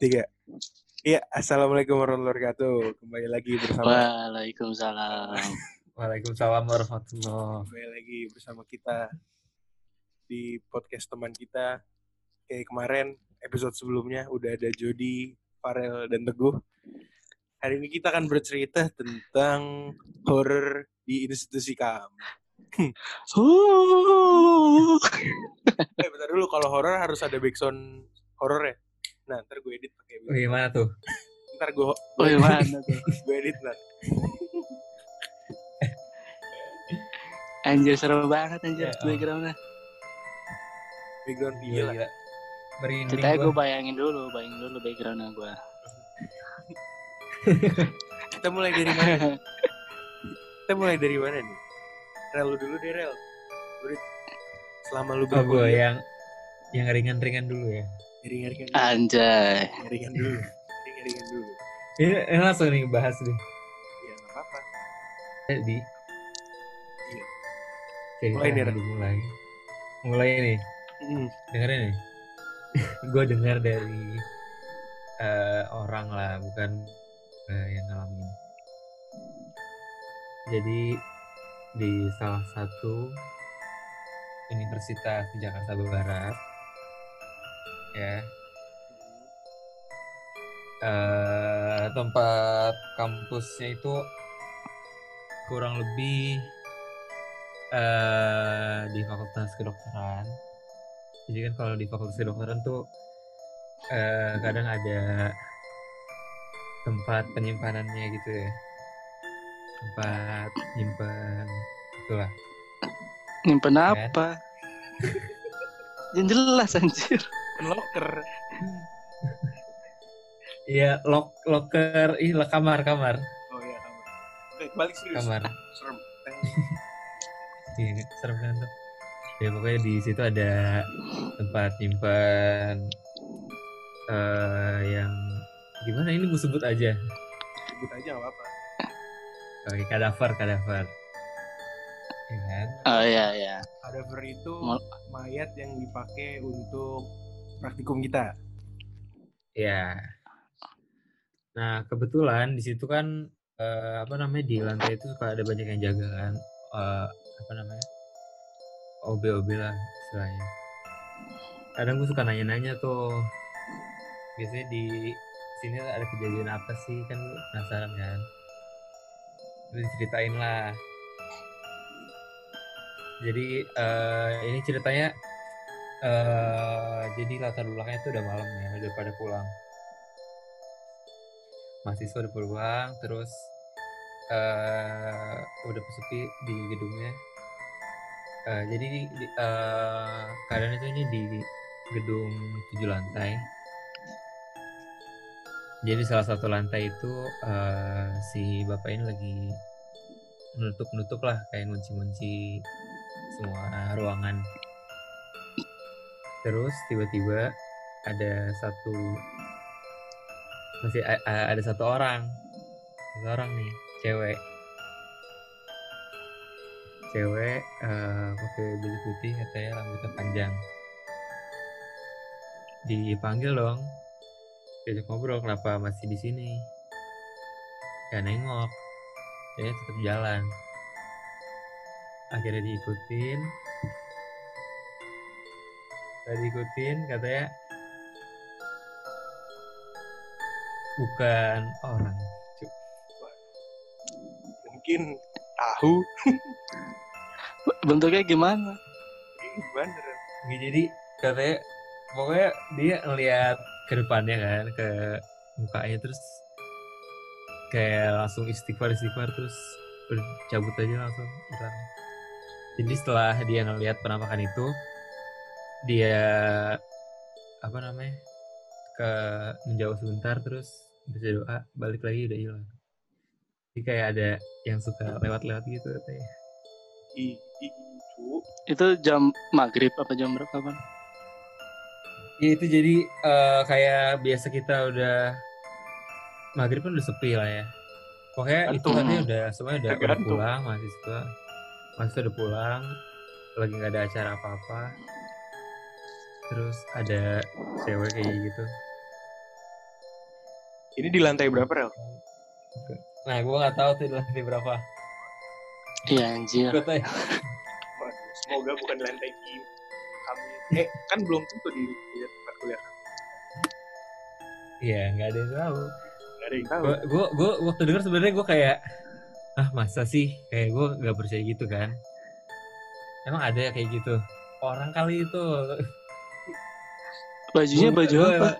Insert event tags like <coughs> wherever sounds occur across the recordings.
tiga. Iya, assalamualaikum warahmatullahi wabarakatuh. Kembali lagi bersama Waalaikumsalam. <laughs> Waalaikumsalam warahmatullah. kembali lagi bersama kita di podcast teman kita. Kayak kemarin episode sebelumnya udah ada Jody, Farel dan Teguh. Hari ini kita akan bercerita tentang horror di institusi kami. <laughs> Eh, bentar dulu kalau horror harus ada backsound horror ya. Nah, ntar gue edit pakai Oh, gimana tuh? Ntar gue Oh, mana tuh? <laughs> gue edit ntar. Anjir seru banget anjir Ya, oh. backgroundnya. Background iya lah. Gila. Merinding Ceritanya gue gua. bayangin dulu, bayangin dulu backgroundnya gue. <laughs> Kita mulai dari mana? Kita mulai dari mana nih? Rel lu dulu deh Rel. Selama lu Oh, gue yang yang ringan-ringan dulu ya. Dulu. Anjay. Ringan dulu. Ringan-ringan dulu. Ini, ini langsung nih bahas nih. Ya nggak apa-apa. Jadi Iya. cerita Mulai nih, mulai. Mulai nih. Mm. Dengerin nih. <laughs> gue dengar dari eh, orang lah, bukan eh, yang ngalamin. Jadi di salah satu universitas di Jakarta Barat, ya, eh, tempat kampusnya itu kurang lebih eh, di Fakultas Kedokteran. Jadi kan kalau di Fakultas Kedokteran tuh eh, kadang ada tempat penyimpanannya gitu ya. Tempat nyimpan itulah. Nyimpen Kan? apa? <laughs> Yang jelas anjir. Kan locker. Iya, lock locker, ih lah, kamar kamar Oh iya kamar. Oke, balik serius. kamar. Serem. <laughs> Eh, Iya, serem kan tuh. Ya pokoknya di situ ada tempat nyimpan eh yang gimana ini gue sebut aja. Sebut aja nggak apa-apa. Oke, kadaver, kadaver. Ya kan? Oh iya iya. Cadaver itu mayat yang dipakai untuk praktikum kita. Ya. Nah, kebetulan di situ kan eh, apa namanya di lantai itu suka ada banyak yang jaga kan. Eh, apa namanya? OB-OB lah istilahnya. Kadang gue suka nanya-nanya tuh. Biasanya di sini ada kejadian apa sih kan gue penasaran kan. Terus ceritain lah. Jadi eh, ini ceritanya eh jadi latar belakangnya itu udah malam ya, udah pada pulang. Mahasiswa udah pulang, terus eh udah sepi di gedungnya. Eh, jadi di- di- eh, keadaan itu ini di gedung tujuh lantai. Jadi salah satu lantai itu eh, si bapak ini lagi menutup-nutup lah kayak ngunci-ngunci semua ruangan. Terus tiba-tiba ada satu masih ada satu orang, satu orang nih, cewek. Cewek eh, pakai baju putih katanya rambutnya panjang. Dipanggil dong, diajak ngobrol kenapa masih di sini? Ya nengok, dia tetap jalan. Akhirnya diikutin, Tadi diikutin katanya bukan orang. Cuk. Mungkin tahu. Bentuknya gimana? Gimana Jadi katanya pokoknya dia ngeliat ke depannya kan ke mukanya terus kayak langsung istighfar istighfar terus udah cabut aja langsung hilang. Jadi setelah dia ngelihat penampakan itu dia apa namanya ke menjauh sebentar terus baca doa balik lagi udah hilang. Jadi kayak ada yang suka lewat-lewat gitu katanya. Ih, ih, cu. Itu jam maghrib apa jam berapa bang? Ya itu jadi eh, kayak biasa kita udah maghrib kan udah sepi lah ya. Pokoknya itu Tergantung. katanya udah semuanya udah, udah pulang mahasiswa, mahasiswa udah pulang, lagi nggak ada acara apa-apa. Terus ada cewek kayak gitu. Ini di lantai berapa, Rel? Nah, gue nggak tahu tuh di lantai berapa. Iya anjir. Gue tahu ya. Waduh, Semoga bukan di lantai Kim. Kami eh kan belum tentu di, di tempat kuliah. Iya, nggak ada yang tahu. Gak ada yang tahu. Gue gue gue waktu denger sebenarnya gue kayak ah masa sih kayak gue nggak percaya gitu kan. Emang ada ya kayak gitu. Orang kali itu. Bajunya baju gua- apa?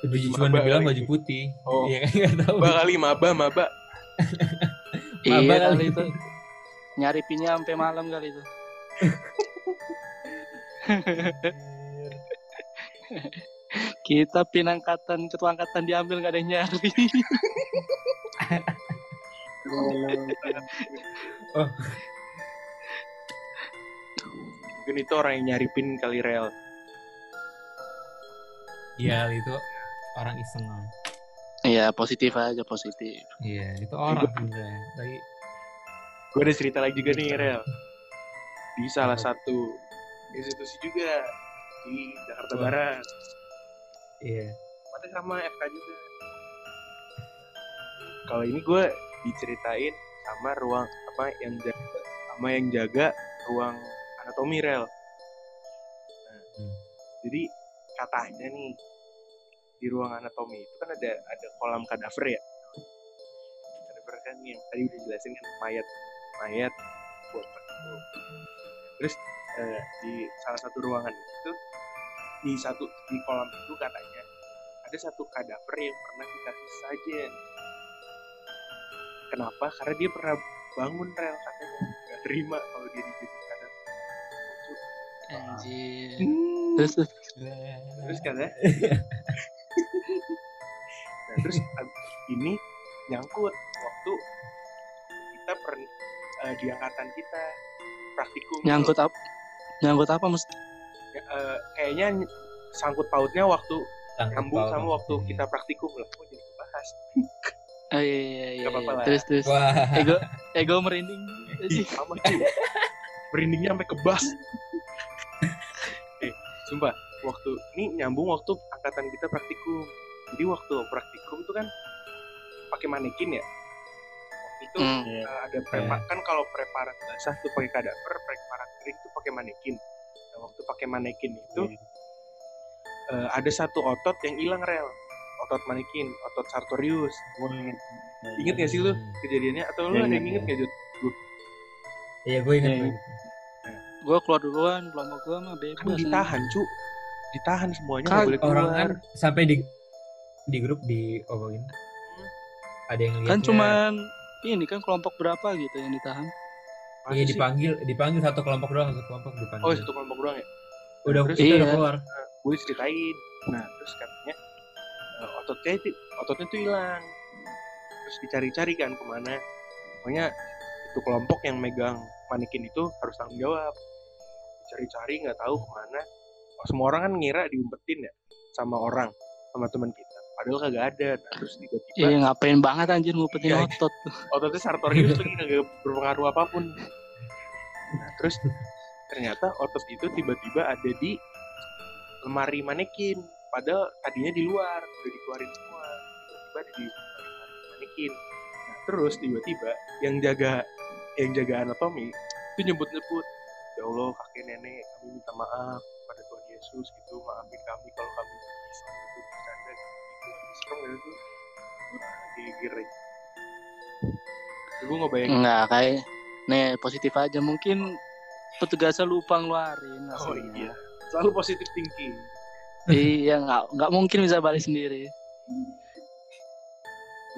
Baju cuma dibilang baju putih. Oh. Iya kan <laughs> nggak tahu. Maba kali maba maba. Iya Maba kali kali. itu. Nyari pinnya sampai malam kali itu. <laughs> Kita pin angkatan, ketua angkatan diambil gak ada yang nyari. <laughs> Mungkin itu orang yang nyari pin kali Rel. Iya itu orang iseng. Iya positif aja positif. Iya itu orang sebenarnya. Tapi Gue ada cerita lagi juga nih Rel. Di salah satu institusi juga di Jakarta Wah. Barat. iya. Tempatnya sama FK juga. Kalau ini gue diceritain sama ruang apa yang jaga sama yang jaga ruang anatomi rel. Nah, Hmm. Jadi katanya nih di ruang anatomi itu kan ada ada kolam kadaver ya. Kadaver kan yang tadi udah jelasin kan mayat mayat buat itu. Terus eh, di salah satu ruangan itu di satu di kolam itu katanya ada satu kadaver yang pernah dikasih sajen. Kenapa? Karena dia pernah bangun rel katanya nggak terima kalau dia kadaver. Anjir. Hmm. Terus terus. Terus katanya. <laughs> nah, terus ini nyangkut waktu kita per, eh, di angkatan kita praktikum. nyangkut apa? Nyangkut apa mesti? Ya, eh, kayaknya ny- sangkut pautnya waktu nyambung sama waktu kita praktikum lah. Kok jadi kebahas? <laughs> Oh, iya iya iya. Gak apa-apa iya. lah. Terus terus. Wah. Ego ego merinding. Sama cuy. <laughs> Merindingnya sampai kebas. Sumpah, waktu ini nyambung waktu angkatan kita praktikum. Jadi waktu praktikum tuh kan pakai manekin ya. Waktu itu Hmm. eh, ada preparat kan kalau preparat basah tuh pakai kadaver, preparat kering tuh pakai manekin. Nah, waktu pakai manekin itu eh, ada satu otot yang hilang rel. Otot manekin, otot sartorius. Ingat gak sih lu kejadiannya? Atau lu Iya, ada yang ingat, inget gak Jut? Iya gue ingat. Iya, iya. Gua keluar duluan, kelompok gua mah bebas. kan ditahan cu ditahan semuanya Kan boleh keluar Orang kan sampai di di grup di omongin. Ada yang lihat. Kan cuman ini kan kelompok berapa gitu yang ditahan. Masa Iya sih? dipanggil, dipanggil satu kelompok doang, satu kelompok dipanggil. oh satu kelompok doang ya udah terus kita udah iya. keluar. gue ceritain nah terus katanya eh, ototnya itu ototnya tuh hilang terus dicari-cari kan ke mana pokoknya itu kelompok yang megang manekin itu harus tanggung jawab cari-cari nggak tahu ke mana semua orang kan ngira diumpetin ya sama orang sama teman kita padahal kagak ada nah, terus tiba-tiba Iya ngapain banget anjir ngumpetin Iya. otot ototnya sartorius lagi nggak berpengaruh apa pun. Nah, terus ternyata otot itu tiba-tiba ada di lemari manekin. Padahal tadinya di luar, udah dikeluarin semua. Tiba-tiba ada di lemari manekin. Nah, terus tiba-tiba yang jaga yang jaga anatomi itu nyebut-nyebut, ya Allah kakek nenek kami minta maaf pada Tuhan Yesus gitu, maafin kami kalau kami bisa gitu bercanda gitu. Serem gak tuh? Gigir. Gue ngebayangin Enggak kayak nih positif aja mungkin petugasnya lupa ngeluarin Oh aslinya. iya, selalu positif thinking. iya nggak nggak mungkin bisa balik sendiri.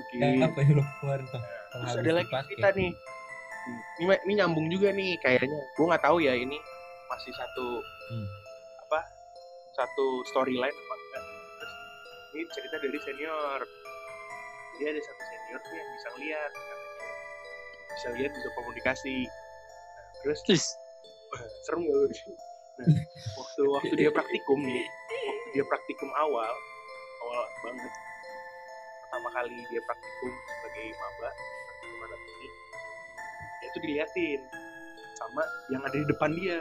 Oke. Ya, apa yang lu keluar tuh? Terus ada lagi cerita nih. Ini, ini nyambung juga nih kayaknya. Gue nggak tahu ya ini masih satu Hmm. apa satu storyline apa enggak. Terus ini cerita dari senior. Dia ada satu senior tuh yang bisa lihat. Bisa lihat bisa komunikasi. Nah, terus Wah, serem gak lu? Nah, <laughs> waktu waktu dia praktikum nih, waktu dia praktikum awal, awal banget, pertama kali dia praktikum sebagai maba, praktikum dia tuh diliatin sama yang ada di depan dia.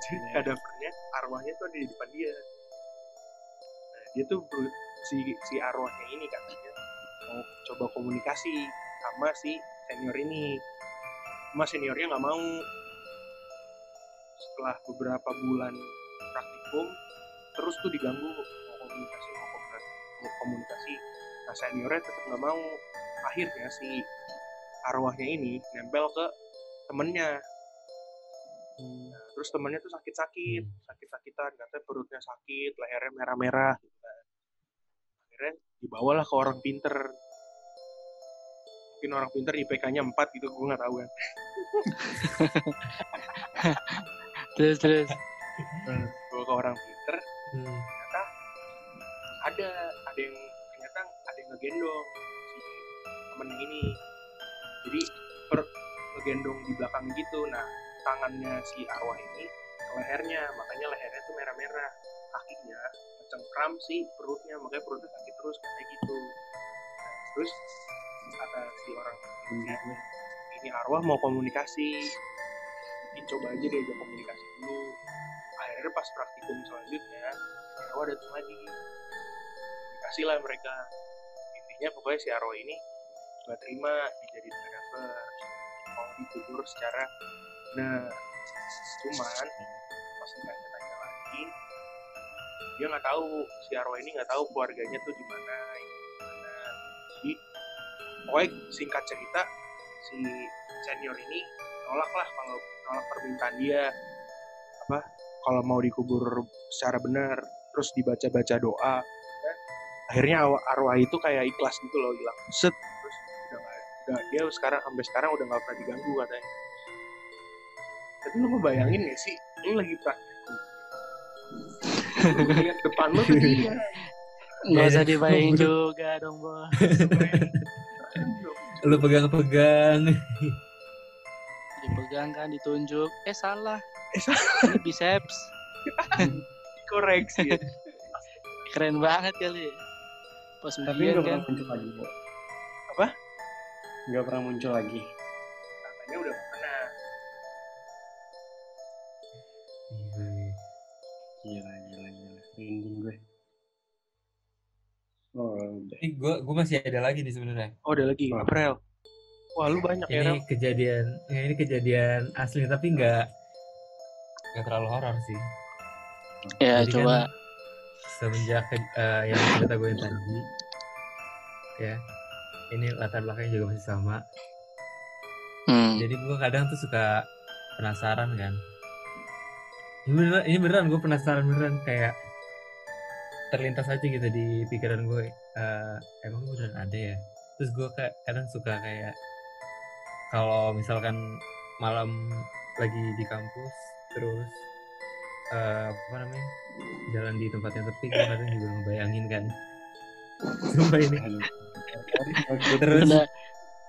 Jadi kadavernya, arwahnya tuh ada di depan dia. Nah, dia tuh si si arwahnya ini katanya mau coba komunikasi sama si senior ini cuma seniornya nggak mau setelah beberapa bulan praktikum terus tuh diganggu mau komunikasi mau komunikasi, mau komunikasi. nah seniornya tetap nggak mau akhirnya si arwahnya ini nempel ke temennya Nah, terus temennya tuh sakit-sakit, sakit-sakitan, katanya perutnya sakit, lehernya merah-merah. Gitu kan. Akhirnya dibawalah ke orang pinter. Mungkin orang pinter IPK-nya 4 gitu, gue nggak tahu kan. <laughs> Terus terus. Bawa ke orang pinter, Hmm. ternyata ada, ada yang ternyata ada yang ngegendong si temennya ini. Jadi per ngegendong di belakang gitu. Nah, tangannya si arwah ini lehernya, makanya lehernya tuh merah-merah. Kakinya cengkram si perutnya, makanya perutnya sakit terus kayak gitu. Nah, terus kata si orang ini, ini arwah mau komunikasi, mungkin coba aja diajak komunikasi dulu. Akhirnya pas praktikum selanjutnya, si arwah datang lagi. Komunikasi lah mereka. Intinya pokoknya si arwah ini gak terima dijadiin kadaver mau dikubur secara benar cuman pas ditanya-tanya lagi dia nggak tahu si arwah ini nggak tahu keluarganya tuh di mana ini di mana. Jadi pokoknya singkat cerita si senior ini nolak lah kalau nolak permintaan dia. Apa kalau mau dikubur secara benar terus dibaca-baca doa dan akhirnya arwah itu kayak ikhlas gitu loh hilang. Set udah dia sekarang sampai sekarang udah nggak pernah diganggu katanya tapi lu ngebayangin gak sih lu lagi praktikum lu lihat depan lu tuh <laughs> dia Nggak usah Iya, dibayangin juga dong, Bos. <laughs> Lu pegang-pegang. Dipegang kan, ditunjuk. Eh, salah. Eh, salah. Ini biceps. <laughs> koreksi. Keren banget kali. Pas Tapi nggak kan. lagi. Apa? Nggak pernah muncul lagi. katanya udah pernah Gila, gila, gila. Merinding gue. Oh, udah. Ini gue gue masih ada lagi nih sebenarnya. oh ada lagi Wah. April wah lu banyak ya. Ini kejadian, ya ini kejadian asli tapi nggak nggak terlalu horor sih. Ya, Jadi coba. kan semenjak eh, yang cerita gue tadi, ya ini latar belakangnya juga masih sama. Hmm. Jadi gue kadang tuh suka penasaran kan. Ini beneran, ini beneran gue penasaran beneran kayak terlintas aja gitu di pikiran gue. eh, emang beneran ada ya? Terus gue kayak kadang suka kayak kalau misalkan malam lagi di kampus terus eh, apa namanya jalan di tempat yang sepi gue kadang juga ngebayangin kan. <laughs> Sumpah ini. Terus Udah,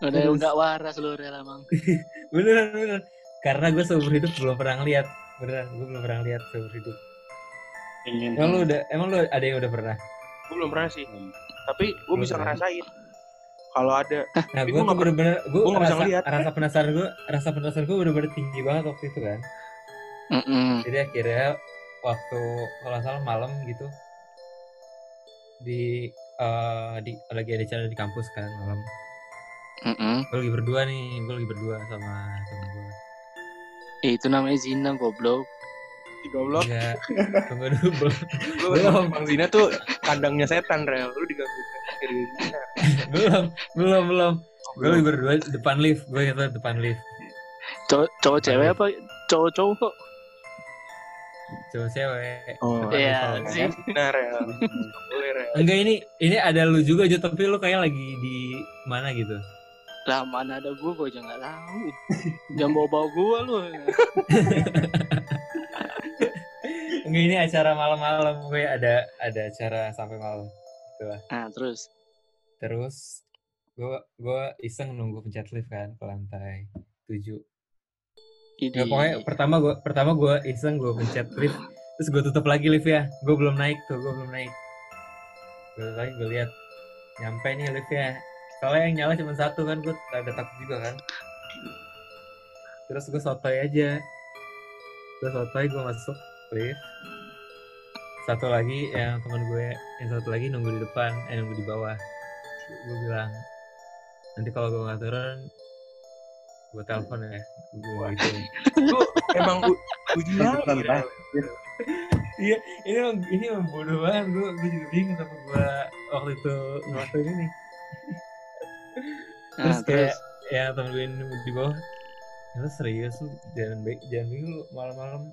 udah Terus. nggak waras lu Rel emang. <laughs> beneran beneran karena gue seumur hidup belum pernah ngeliat beneran gue belum pernah ngeliat seumur hidup Pengen. emang lu udah emang lu ada yang udah pernah gue belum pernah sih Hmm. tapi gue bisa pernah. ngerasain kalau ada nah gue gua tuh bener-bener gue gua nggak bisa rasa, ngeliat. rasa penasaran gue rasa penasaran gue bener-bener tinggi banget waktu itu kan Mm-mm. jadi akhirnya waktu kalau salah malam gitu di eh, di lagi ada acara di kampus kan malam Mm-mm. gue lagi berdua nih gue lagi berdua sama temen gue Eh, itu namanya zina goblok. di goblok <laughs> enggak tunggu dulu belum lu Belum. bang Zina tuh kandangnya setan Rel lu diganggu Zina belum belum belum gue lagi berdua di depan lift gue ingat depan lift Cowok, cowok cewek apa? Cowok cowok. Cowok cewek. Oh Iya sih. Rel Nggak boleh Rel enggak ini ini ada lu juga Jo tapi lu kayak lagi di mana gitu? Lah mana ada gua gua aja nggak tahu. Jangan bawa bawa gua lu. <laughs> enggak ini acara malam-malam. Gue ada ada acara sampai malam. Nah terus. terus gue gue iseng nunggu pencet lift kan ke lantai tujuh Ini. Nggak, pokoknya pertama gue pertama gue iseng gue pencet lift terus gue tutup lagi lift ya. Gue belum naik tuh gue belum naik. Gue lagi gue lihat. Nyampe nih liftnya soalnya yang nyala cuma satu kan gue ada takut juga kan. Terus gue sotoy aja. Gue sotoy gue masuk lift. Satu lagi yang teman gue yang satu lagi nunggu di depan eh nunggu di bawah. Gue bilang nanti kalau gue nggak turun gue telepon ya. Gue gitu. Lu emang uji nyali. Rel. iya ini emang ini emang bodoh banget. Gue gue juga bingung kenapa gue waktu itu ngelakuin ini. Nah, terus kayak terus? ya temen gue nunggu di bawah ya lu serius? Lu jangan baik jangan bingung lu malam-malam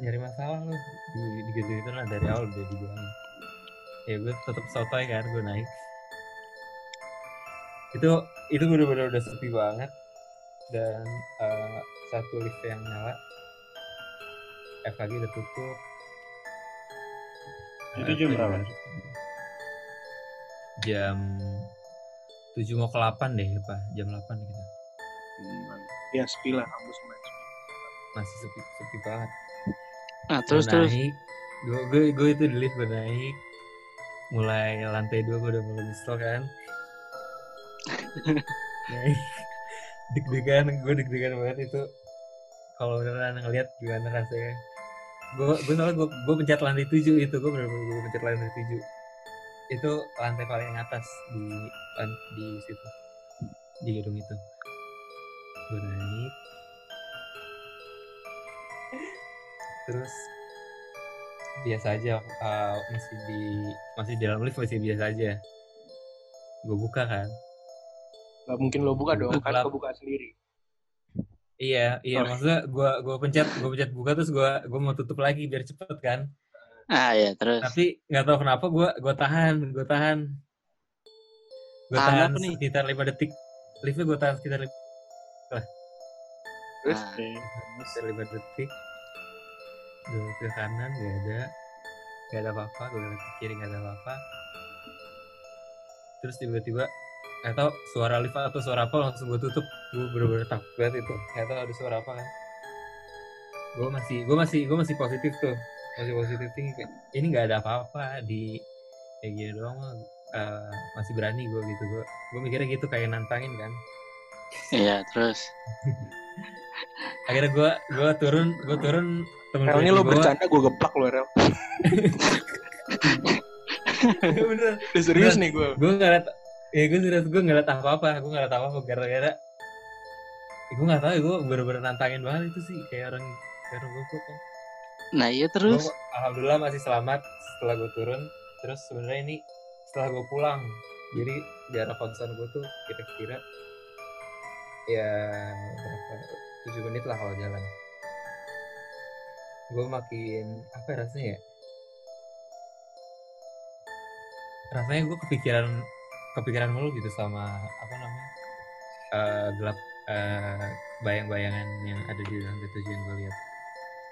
nyari masalah lu. Di di gitu lah dari awal udah dibilang. Ya gue tetap sotoy kan gue naik. Itu itu bener-bener udah sepi banget dan eh, satu lift yang nyala. FKG udah tutup. Itu jam berapa? jam 7 mau ke 8 deh apa jam 8 gitu. Ya sepi lah kampus masih sepi. Sepi banget. Nah terus Gua terus. Naik gue gue gue itu di lift gue naik mulai lantai dua gue udah mulai nyesel kan. <laughs> Naik deg-degan gue deg-degan banget itu. Kalau beneran ngeliat gimana rasanya. Gue gue soalnya gue gue pencet lantai tujuh itu gue bener-bener gue pencet lantai tujuh. Itu lantai paling atas di di situ. Di gedung itu. Gue naik. Terus biasa aja uh, masih di masih di dalam lift masih biasa aja. Gue buka kan Gak mungkin lo buka dong, kan Gelap. kebuka sendiri. iya iya Oh. maksudnya gue gue pencet gue pencet buka terus gue gue mau tutup lagi biar cepet kan ah ya terus tapi nggak tahu kenapa gue gue tahan gue tahan gue Tahan tahan apa nih? sekitar lima detik liftnya gue tahan sekitar lima Terus Oke. sekitar lima detik gue ke kanan gak ada gak ada apa-apa gue ke kiri gak ada apa-apa terus tiba-tiba tahu suara lift atau suara apa langsung gue tutup. Gue bener-bener takut banget itu. Nggak tahu ada suara apa kan. Gue masih gue masih gue masih positif tuh. Masih positif tinggi kayak ini nggak ada apa-apa di kayak gini doang eh, masih berani gue gitu. Gue gue mikirnya gitu kayak nantangin kan. Iya terus? <laughs> Akhirnya gue gue turun gue turun temen Rel gue ini lo bercanda gue geplak lo Rel. bener. Udah serius Bener. nih gue. gue nggak ya gue serius gue nggak liat apa apa gue nggak liat apa apa gara-gara ya, gue nggak tahu gue bener-bener nantangin banget itu sih kayak orang kayak orang gue kan. Nah iya gue terus alhamdulillah masih selamat setelah gue turun. Terus sebenarnya ini setelah gue pulang. Jadi jarak konsen gue tuh kira-kira ya berapa tujuh menit lah kalau jalan. Gue makin apa ya rasanya ya? Rasanya gue kepikiran kepikiran mulu gitu sama apa namanya eh, gelap eh, bayang-bayangan yang ada di lantai tujuh yang gue lihat.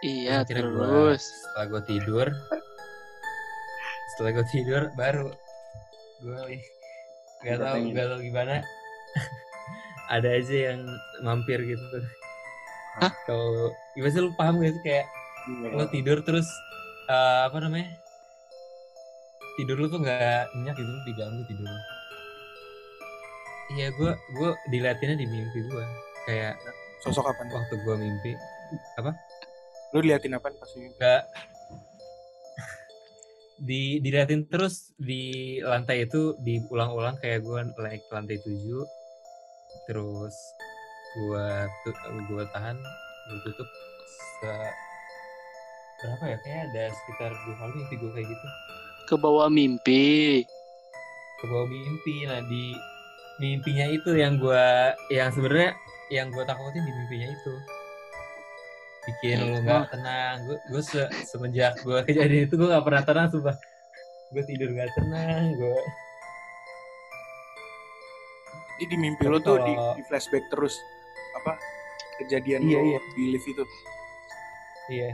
Iya gua- terus. setelah gue tidur setelah gue tidur baru gue nggak tahu nggak tahu gimana. <laughs> Ada aja yang mampir gitu. Hah? kalau gimana sih lu paham gak sih? Kayak lo tidur terus eh, apa namanya tidur lu tuh nggak nyenyak gitu lu diganggu tidur. lu iya gue gue diliatinnya di mimpi gue kayak Sosok apa nih? waktu gue mimpi. Lo diliatin apa pas ini? nggak. Di diliatin terus di lantai itu diulang-ulang kayak gue naik ke lantai 7 terus gue tu, gua tahan gue tutup se berapa ya? Kayak ada sekitar dua kali mimpi gue kayak gitu. Ke bawah mimpi. Ke bawah mimpi. Nah di mimpinya itu yang gue yang sebenarnya yang gue takutin di mimpinya itu. Bikin lu nggak tenang. Gue gue se- semenjak gue <laughs> kejadian itu gue nggak pernah tenang sumpah. Gue tidur nggak tenang gue Jadi di mimpi Tapi lo tuh di, kalau- di flashback terus apa kejadian Iya, lo iya. di lift itu. iya.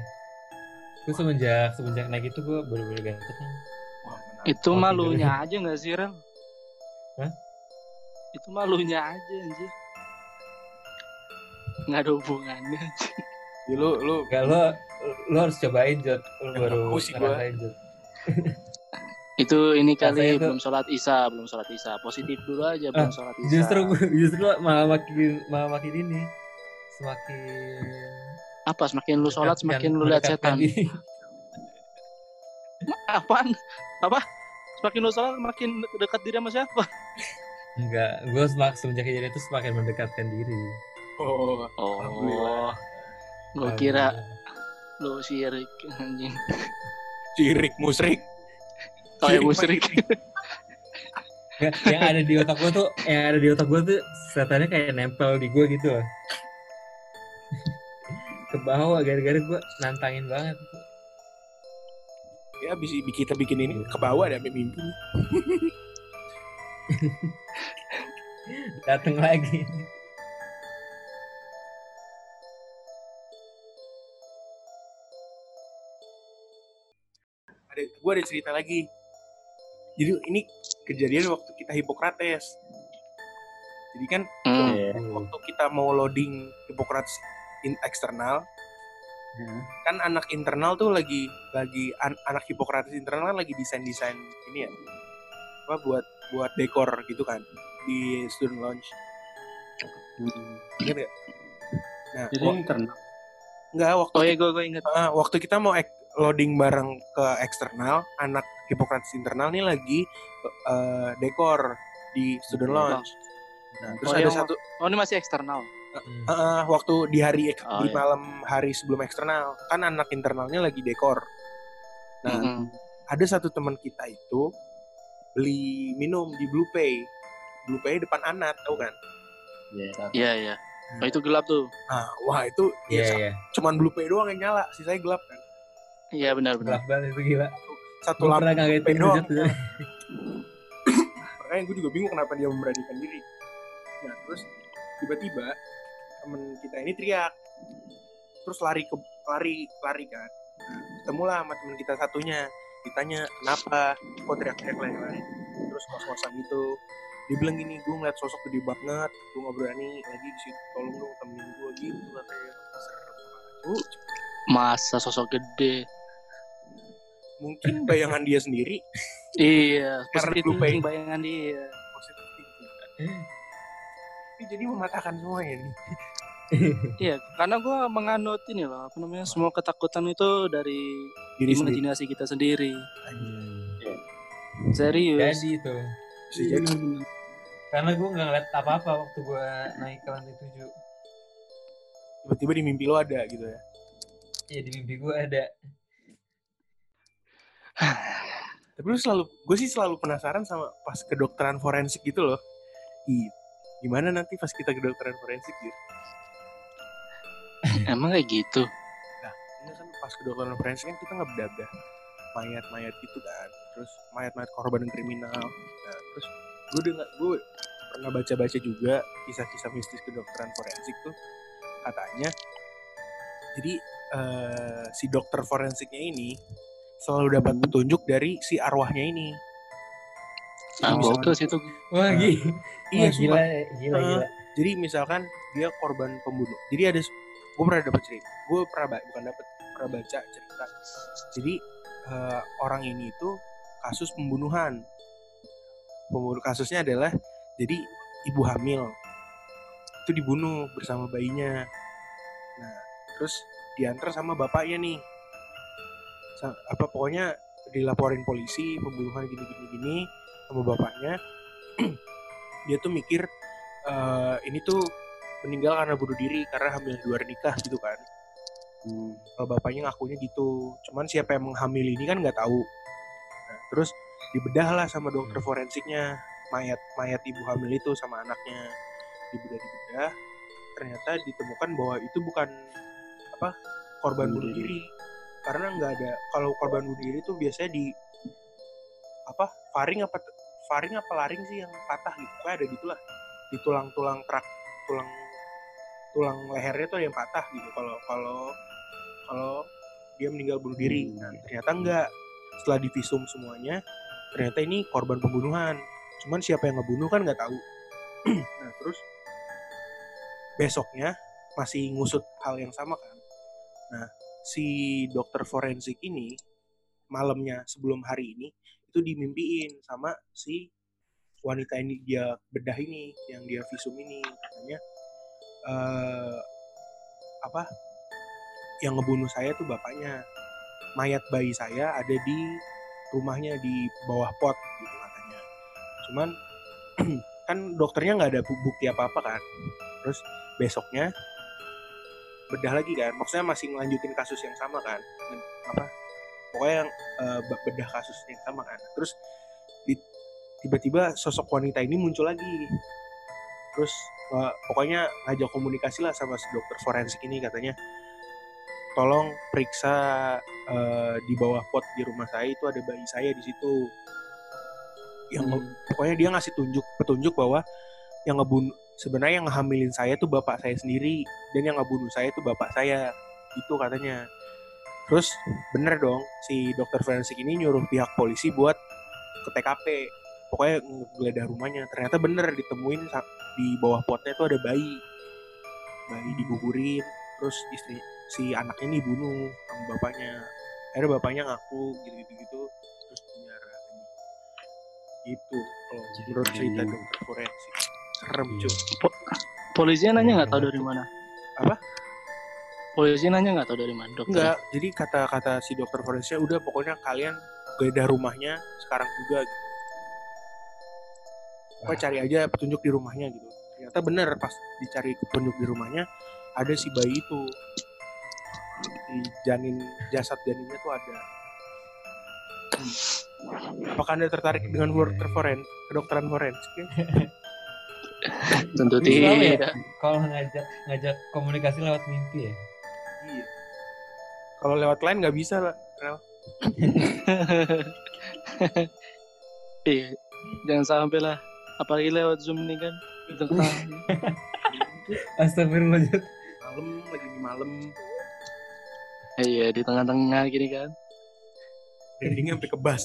Gue semenjak semenjak naik itu gue bener-bener gak tenang. Wah, itu Oh, malunya aja nggak sih Rel Hah? Itu malunya aja anjir nggak ada hubungannya anjir. Ya, lo lo Gak lo lo harus cobain Jod lo Ya, baru ngerasain Jod itu ini kali tuh- belum sholat isya belum sholat isya positif dulu aja belum sholat isya justru justru malah makin malah makin ini semakin apa semakin lu sholat semakin lu lihat setan. <laughs> Apaan? Apa? Semakin lu salah makin dekat diri sama siapa? Enggak, gue semak semenjak kejadian itu semakin mendekatkan diri. Oh, Oh, Alhamdulillah. gue kira lu syirik anjing. Cirik, musrik. Oh ya musrik. Nggak, yang ada di otak gue tuh, yang ada di otak gue tuh setannya kayak nempel di gue gitu loh. <laughs> Ke bawah gara-gara gue nantangin banget. Ya, bisa kita bikin ini ke bawah ada mimpi. <laughs> <laughs> Dateng lagi. Ada, gue ada cerita lagi. Jadi ini kejadian waktu kita Hippocrates. Jadi kan Hmm. Iya. waktu kita mau loading Hippocrates in eksternal, Hah? kan anak internal tuh lagi lagi an- anak Hippocrates internal kan lagi desain desain ini ya apa buat buat dekor gitu kan di student lounge Hmm. ingat gak? Nah, Jadi internal. nggak waktu Oh ya gue gue inget. Ah, waktu kita mau ek- loading bareng ke eksternal, anak Hippocrates internal nih lagi eh, dekor di student lounge. Nah, terus Oh, ada yang- satu Oh ini masih eksternal. Hmm. eh, eh, waktu di hari ek- Oh, di iya. malam hari sebelum eksternal, kan anak internalnya lagi dekor. Nah, Mm-mm. ada satu teman kita itu beli minum di Blue Pay. Blue Pay depan anak, tahu kan? Iya. tahu. Iya iya. Oh itu gelap tuh. Nah, wah itu Iya, ya, iya. cuman Blue Pay doang yang nyala, sisanya gelap kan. Iya benar benar. Gelap banget itu gila. Satu lampu pernah ngagetin doang. <coughs> Makanya gue juga bingung kenapa dia memberanikan diri nah terus tiba-tiba temen kita ini teriak terus lari ke lari lari kan nah, ketemulah sama temen kita satunya ditanya kenapa kok teriak-teriak lari-lari terus kos-kosan gitu dia bilang gini gue ngeliat sosok gede banget gue gak berani lagi di situ tolong dong temenin gue gitu katanya. Uh, Masa sosok gede. mungkin bayangan dia sendiri <laughs> Iya. Karena thinking bayangan dia. positif. Ini jadi mematahkan semuanya nih <laughs> <laughs> Iya, karena gue menganut ini loh, apa namanya, semua ketakutan itu dari diri sendiri imajinasi kita sendiri. Hmm. Serius. Jadi itu. jadi Karena gue nggak ngeliat apa-apa waktu gue naik ke lantai tujuh. tiba-tiba di mimpi lo ada gitu ya Ya di mimpi gue ada. Tapi lu selalu, gue sih selalu penasaran sama pas kedokteran forensik gitu loh. Ih, gimana nanti pas kita kedokteran forensik gitu? Emang kayak gitu. Ini kan pas kedokteran forensik kan kita nggak bedah mayat-mayat gitu kan. Terus mayat-mayat korban kriminal. Nah, terus gue dengar, gue pernah baca-baca juga kisah-kisah mistis kedokteran forensik tuh katanya. Jadi eh, si dokter forensiknya ini selalu dapat petunjuk dari si arwahnya ini. Jadi Nah, misalkan- sih itu. Wah, Nah, gila. Iya, Wah, gila, gila. Jadi misalkan dia korban pembunuh. Jadi ada gue pernah dapat cerita. Gue pernah bukan dapat pernah baca cerita. Jadi eh, orang ini itu kasus pembunuhan. Pembunuh kasusnya adalah jadi ibu hamil itu dibunuh bersama bayinya. Nah, terus diantar sama bapaknya nih. Apa pokoknya dilaporin polisi pembunuhan gini gini gini sama bapaknya. <clears throat> dia tuh mikir eh, ini tuh meninggal karena bunuh diri karena hamil di luar nikah gitu kan. Hmm. kalau bapaknya ngakunya gitu cuman siapa yang menghamili ini kan nggak tahu. Nah, terus dibedah lah sama dokter forensiknya mayat mayat ibu hamil itu sama anaknya. Dibedah dibedah ternyata ditemukan bahwa itu bukan apa korban Bunuh diri. karena nggak ada kalau korban bunuh diri itu biasanya di apa faring apa faring apa laring sih yang patah gitu. Kayak ada gitulah. Di tulang-tulang trak tulang tulang lehernya tuh ada yang patah gitu. Kalau kalau kalau dia meninggal bunuh diri. Hmm. nah ternyata enggak. Setelah divisum semuanya ternyata ini korban pembunuhan. Cuman siapa yang ngebunuh kan nggak tahu. <clears throat> Nah terus besoknya masih ngusut hal yang sama kan. Nah si dokter forensik ini malamnya sebelum hari ini itu dimimpiin sama si wanita ini dia bedah ini yang dia visum ini. Katanya eh apa yang ngebunuh saya tuh bapaknya. Mayat bayi saya ada di rumahnya di bawah pot gitu katanya. Cuman <clears throat> kan dokternya nggak ada bu- bukti apa apa kan. Terus besoknya bedah lagi kan. Maksudnya masih ngelanjutin kasus yang sama kan. Apa pokoknya yang be- bedah kasus yang sama kan. Terus tiba-tiba sosok wanita ini muncul lagi. Terus eh, pokoknya ngajak komunikasi lah sama si dokter forensik ini katanya. Tolong periksa eh, di bawah pot di rumah saya itu ada bayi saya di situ. Yang Hmm. pokoknya dia ngasih tunjuk petunjuk bahwa yang ngebunuh sebenarnya yang ngehamilin saya tuh bapak saya sendiri dan yang ngebunuh saya tuh bapak saya. Itu katanya. Terus bener dong si dokter forensik ini nyuruh pihak polisi buat ke TKP pokoknya ngegeledah rumahnya. Ternyata bener ditemuin di bawah potnya tuh ada bayi bayi digugurin terus istri si anaknya ini dibunuh sama bapaknya akhirnya bapaknya ngaku gitu gitu terus penjara gitu kalau menurut cerita dokter forensik serem Iya. cuy Polisinya nanya nggak tahu dari mana? Apa? Polisi nanya nggak tahu dari mana dokter? enggak jadi kata-kata si dokter forensiknya udah pokoknya kalian geledah rumahnya sekarang juga gitu Pokoknya cari aja petunjuk di rumahnya gitu ternyata bener pas dicari petunjuk di rumahnya ada si bayi itu di janin jasad janinnya tuh ada Hmm. apakah anda tertarik dengan dokter foren kedokteran forensik ya? <laughs> Tentu ya? tidak. Kalau ngajak ngajak komunikasi lewat mimpi ya. iya kalau lewat lain nggak bisa lah Rel. <laughs> Iya. Jangan sampai lah. Apalagi lewat zoom ini kan. Itu <laughs> kan. Astagfirullahaladzim. malam lagi di malam Iya di tengah-tengah gini kan. endingnya sampai kebas